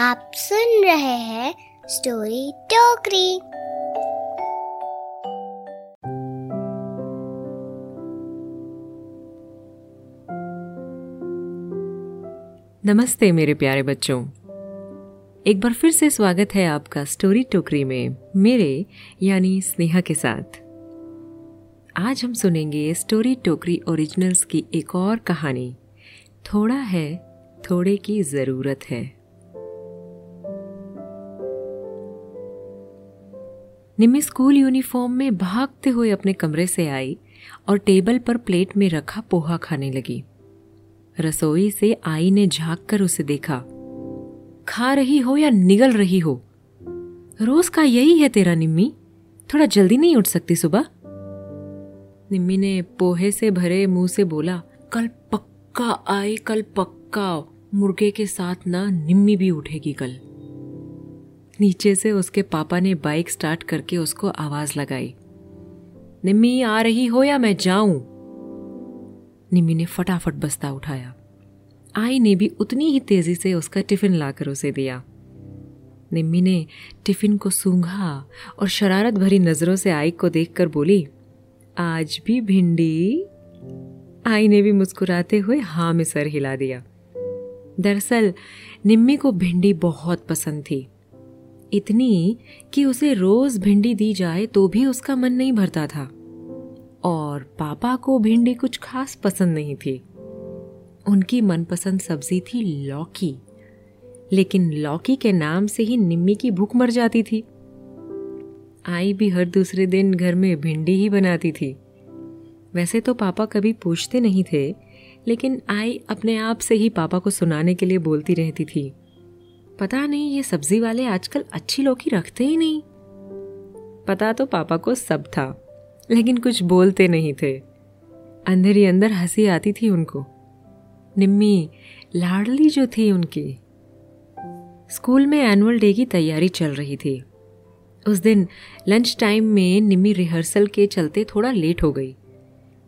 आप सुन रहे हैं स्टोरी टोकरी। नमस्ते मेरे प्यारे बच्चों। एक बार फिर से स्वागत है आपका स्टोरी टोकरी में, मेरे, यानी स्नेहा के साथ। आज हम सुनेंगे स्टोरी टोकरी ओरिजिनल्स की एक और कहानी। थोड़ा है, थोड़े की ज़रूरत है। निम्मी स्कूल यूनिफॉर्म में भागते हुए अपने कमरे से आई और टेबल पर प्लेट में रखा पोहा खाने लगी। रसोई से आई ने झाँक कर उसे देखा। खा रही हो या निगल रही हो? रोज का यही है तेरा निम्मी। थोड़ा जल्दी नहीं उठ सकती सुबह? निम्मी ने पोहे से भरे मुँह से बोला, कल पक्का आई, कल पक्का मुर्गे के साथ ना निम्मी भी उठेगी कल। नीचे से उसके पापा ने बाइक स्टार्ट करके उसको आवाज़ लगाई, निम्मी आ रही हो या मैं जाऊँ? निम्मी ने फटाफट बस्ता उठाया। आई ने भी उतनी ही तेज़ी से उसका टिफ़िन लाकर उसे दिया। निम्मी ने टिफ़िन को सूंघा और शरारत भरी नज़रों से आई को देखकर बोली, आज भी भिंडी? आई ने भी मुस्कुराते हुए हाँ में सर हिला दिया। दरअसल निम्मी को भिंडी बहुत पसंद थी। इतनी कि उसे रोज भिंडी दी जाए तो भी उसका मन नहीं भरता था। और पापा को भिंडी कुछ खास पसंद नहीं थी। उनकी मनपसंद सब्ज़ी थी लौकी। लेकिन लौकी के नाम से ही निम्मी की भूख मर जाती थी। आई भी हर दूसरे दिन घर में भिंडी ही बनाती थी। वैसे तो पापा कभी पूछते नहीं थे, लेकिन आई अपने आप से ही पापा को सुनाने के लिए बोलती रहती थी। पता नहीं, ये सब्ज़ी वाले आजकल अच्छी लौकी रखते ही नहीं। पता तो पापा को सब था, लेकिन कुछ बोलते नहीं थे। अंदर ही अंदर हँसी आती थी उनको। निम्मी, लाडली जो थी उनकी। स्कूल में एनुअल डे की तैयारी चल रही थी। उस दिन लंच टाइम में निम्मी रिहर्सल के चलते थोड़ा लेट हो गई।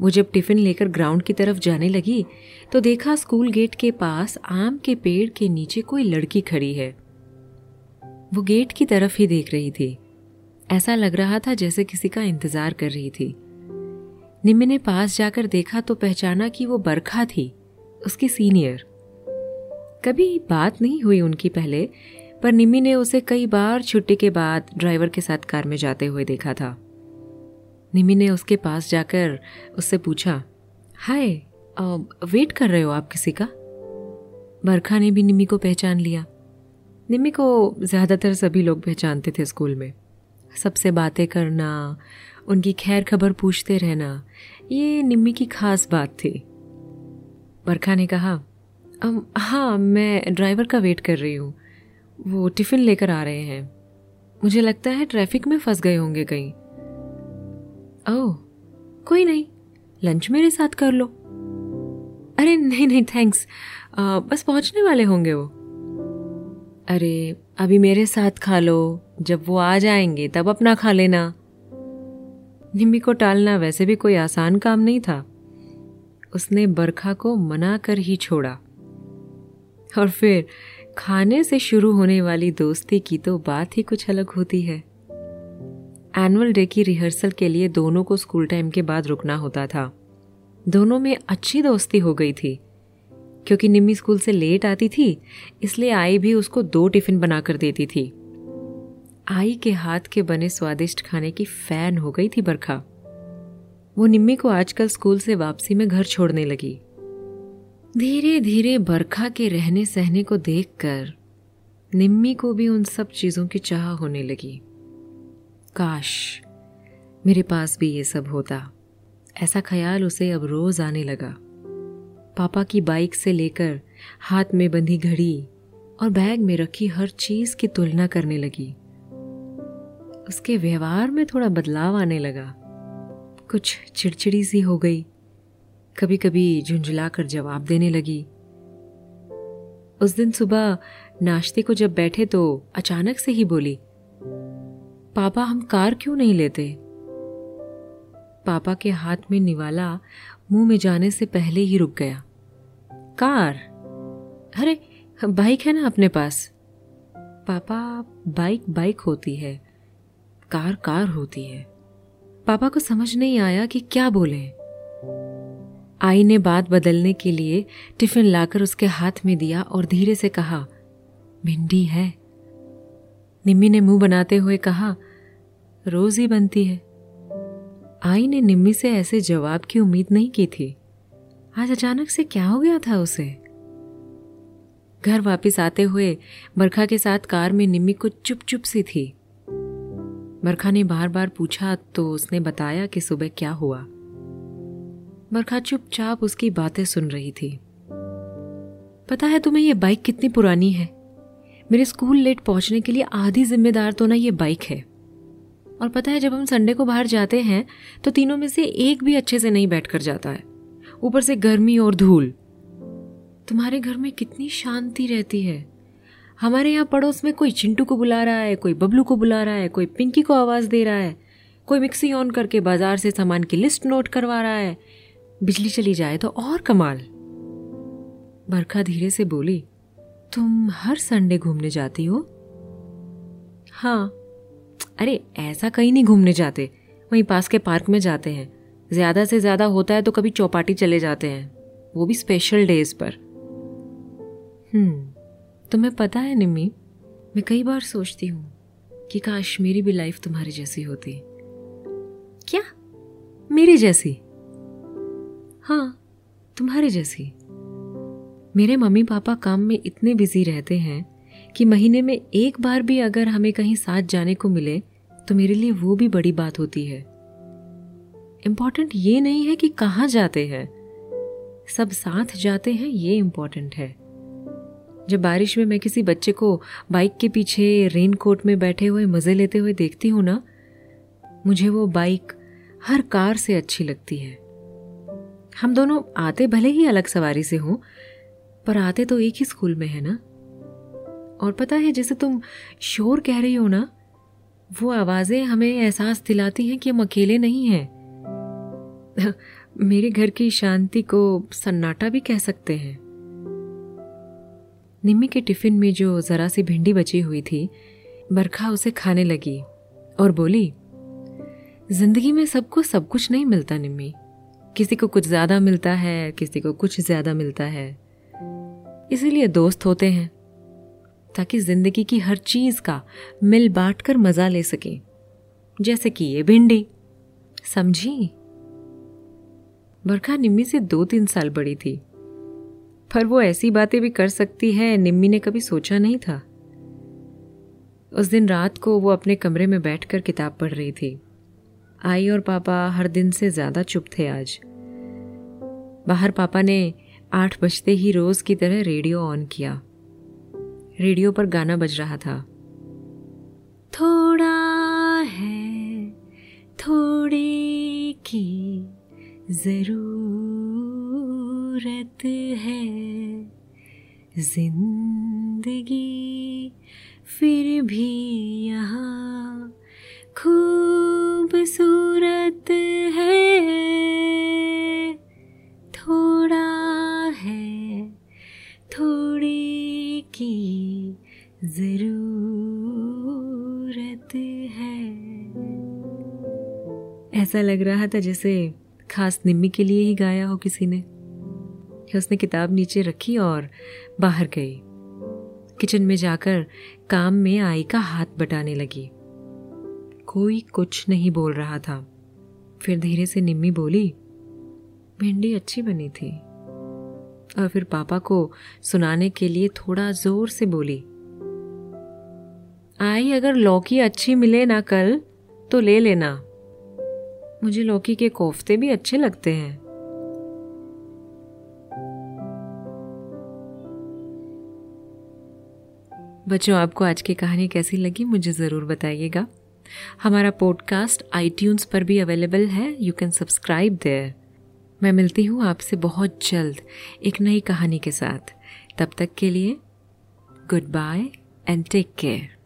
वो जब टिफ़िन लेकर ग्राउंड की तरफ़ जाने लगी तो देखा स्कूल गेट के पास आम के पेड़ के नीचे कोई लड़की खड़ी है। वो गेट की तरफ़ ही देख रही थी। ऐसा लग रहा था जैसे किसी का इंतज़ार कर रही थी। निम्मी ने पास जाकर देखा तो पहचाना कि वो बरखा थी, उसकी सीनियर। कभी बात नहीं हुई उनकी पहले, पर निम्मी ने उसे कई बार छुट्टी के बाद ड्राइवर के साथ कार में जाते हुए देखा था। निमी ने उसके पास जाकर उससे पूछा, हाय वेट कर रहे हो आप किसी का? बरखा ने भी निमी को पहचान लिया। निमी को ज़्यादातर सभी लोग पहचानते थे स्कूल में। सबसे बातें करना, उनकी खैर खबर पूछते रहना, ये निम्मी की खास बात थी। बरखा ने कहा हाँ मैं ड्राइवर का वेट कर रही हूँ। वो टिफ़िन लेकर आ रहे हैं। मुझे लगता है ट्रैफ़िक में फंस गए होंगे कहीं। ओह, कोई नहीं लंच मेरे साथ कर लो। अरे, नहीं नहीं थैंक्स बस पहुँचने वाले होंगे वो। अरे, अभी मेरे साथ खा लो, जब वो आ जाएँगे, तब अपना खा लेना। निम्मी को टालना वैसे भी कोई आसान काम नहीं था। उसने बरखा को मना कर ही छोड़ा। और फिर, खाने से शुरू होने वाली दोस्ती की तो बात ही कुछ अलग होती है। एनुअल डे की रिहर्सल के लिए दोनों को स्कूल टाइम के बाद रुकना होता था। दोनों में अच्छी दोस्ती हो गई थी, क्योंकि निम्मी स्कूल से लेट आती थी, इसलिए आई भी उसको दो टिफ़िन बनाकर देती थी। आई के हाथ के बने स्वादिष्ट खाने की फ़ैन हो गई थी बरखा। वो निम्मी को आजकल स्कूल से वापसी में घर छोड़ने लगी। धीरे धीरे बरखा के रहने सहने को देखकर निम्मी को भी उन सब चीज़ों की चाह होने लगी। काश मेरे पास भी ये सब होता। ऐसा ख्याल उसे अब रोज आने लगा। पापा की बाइक से लेकर हाथ में बंधी घड़ी और बैग में रखी हर चीज़ की तुलना करने लगी। उसके व्यवहार में थोड़ा बदलाव आने लगा। कुछ चिड़चिड़ी सी हो गई। कभी कभी झुंझला कर जवाब देने लगी। उस दिन सुबह नाश्ते को जब बैठे तो अचानक से ही बोली पापा हम कार क्यों नहीं लेते? पापा के हाथ में निवाला मुँह में जाने से पहले ही रुक गया। कार? अरे, बाइक है ना अपने पास। पापा, बाइक बाइक होती है। कार कार होती है। पापा को समझ नहीं आया कि क्या बोले। आई ने बात बदलने के लिए टिफ़िन लाकर उसके हाथ में दिया और धीरे से कहा, भिंडी है। निम्मी ने मुँह बनाते हुए कहा, रोज ही बनती है। आई ने निम्मी से ऐसे जवाब की उम्मीद नहीं की थी। आज अचानक से क्या हो गया था उसे? घर वापस आते हुए बरखा के साथ कार में निम्मी कुछ चुप चुप सी थी। बरखा ने बार बार पूछा तो उसने बताया कि सुबह क्या हुआ। बरखा चुपचाप उसकी बातें सुन रही थी। पता है तुम्हें यह बाइक कितनी पुरानी है? मेरे स्कूल लेट पहुँचने के लिए आधी जिम्मेदार तो ना ये बाइक है। और पता है, जब हम संडे को बाहर जाते हैं तो तीनों में से एक भी अच्छे से नहीं बैठ कर जाता है। ऊपर से गर्मी और धूल। तुम्हारे घर में कितनी शांति रहती है। हमारे यहाँ पड़ोस में कोई चिंटू को बुला रहा है, कोई बबलू को बुला रहा है, कोई पिंकी को आवाज़ दे रहा है, कोई मिक्सी ऑन करके बाज़ार से सामान की लिस्ट नोट करवा रहा है। बिजली चली जाए तो और कमाल। बरखा धीरे से बोली तुम हर संडे घूमने जाती हो? हाँ। अरे, ऐसा कहीं नहीं घूमने जाते। वहीं पास के पार्क में जाते हैं। ज़्यादा से ज़्यादा होता है तो कभी चौपाटी चले जाते हैं। वो भी स्पेशल डेज़ पर। हम्म तुम्हें पता है निम्मी, मैं कई बार सोचती हूँ कि काश मेरी भी लाइफ तुम्हारी जैसी होती। क्या? मेरी जैसी? हाँ तुम्हारी जैसी। मेरे मम्मी पापा काम में इतने बिज़ी रहते हैं कि महीने में एक बार भी अगर हमें कहीं साथ जाने को मिले तो मेरे लिए वो भी बड़ी बात होती है। इंपॉर्टेंट ये नहीं है कि कहाँ जाते हैं। सब साथ जाते हैं, ये इंपॉर्टेंट है। जब बारिश में मैं किसी बच्चे को बाइक के पीछे रेन कोट में बैठे हुए मज़े लेते हुए देखती हूँ ना, मुझे वो बाइक हर कार से अच्छी लगती है। हम दोनों आते भले ही अलग सवारी से हों पर आते तो एक ही स्कूल में है ना? और पता है, जैसे तुम शोर कह रही हो ना, वो आवाज़ें हमें एहसास दिलाती हैं कि हम अकेले नहीं हैं। मेरे घर की शांति को सन्नाटा भी कह सकते हैं। निम्मी के टिफ़िन में जो जरा सी भिंडी बची हुई थी, बरखा उसे खाने लगी और बोली, ज़िंदगी में सबको सब कुछ नहीं मिलता निम्मी। किसी को कुछ ज़्यादा मिलता है, किसी को कुछ ज़्यादा मिलता है। इसीलिए दोस्त होते हैं, ताकि ज़िंदगी की हर चीज़ का मिल बांट कर मज़ा ले सके। जैसे कि ये भिंडी। समझी? बरखा निम्मी से दो तीन साल बड़ी थी। पर वो ऐसी बातें भी कर सकती है, निम्मी ने कभी सोचा नहीं था। उस दिन रात को वो अपने कमरे में बैठकर किताब पढ़ रही थी। आई और पापा हर दिन से ज़्यादा चुप थे आज। बाहर पापा ने आठ बजते ही रोज की तरह रेडियो ऑन किया। रेडियो पर गाना बज रहा था। थोड़ा है, थोड़े की ज़रूरत है। ज़िंदगी फिर भी यहाँ खूबसूरत है। ज़रूरत है। ऐसा लग रहा था जैसे खास निम्मी के लिए ही गाया हो किसी ने। उसने किताब नीचे रखी और बाहर गई। किचन में जाकर काम में आई का हाथ बटाने लगी। कोई कुछ नहीं बोल रहा था। फिर धीरे से निम्मी बोली, भिंडी अच्छी बनी थी। और फिर पापा को सुनाने के लिए थोड़ा ज़ोर से बोली आई अगर लौकी अच्छी मिले ना कल तो ले लेना। मुझे लौकी के कोफ्ते भी अच्छे लगते हैं। बच्चों, आपको आज की कहानी कैसी लगी, मुझे ज़रूर बताइएगा। हमारा पॉडकास्ट आई पर भी अवेलेबल है यू कैन सब्सक्राइब देयर मैं मिलती हूँ आपसे बहुत जल्द एक नई कहानी के साथ। तब तक के लिए good bye and take care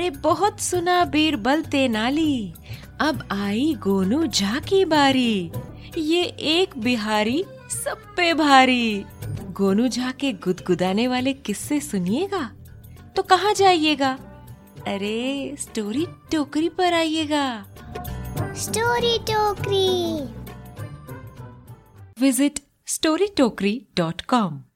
अरे बहुत सुना बीरबल तेनाली अब आई गोनू झा की बारी। ये एक बिहारी सब पे भारी। गोनू झा के गुदगुदाने वाले किस्से सुनिएगा? तो कहाँ जाइएगा? अरे स्टोरी टोकरी पर आइएगा। स्टोरी टोकरी। Visit storytokri.com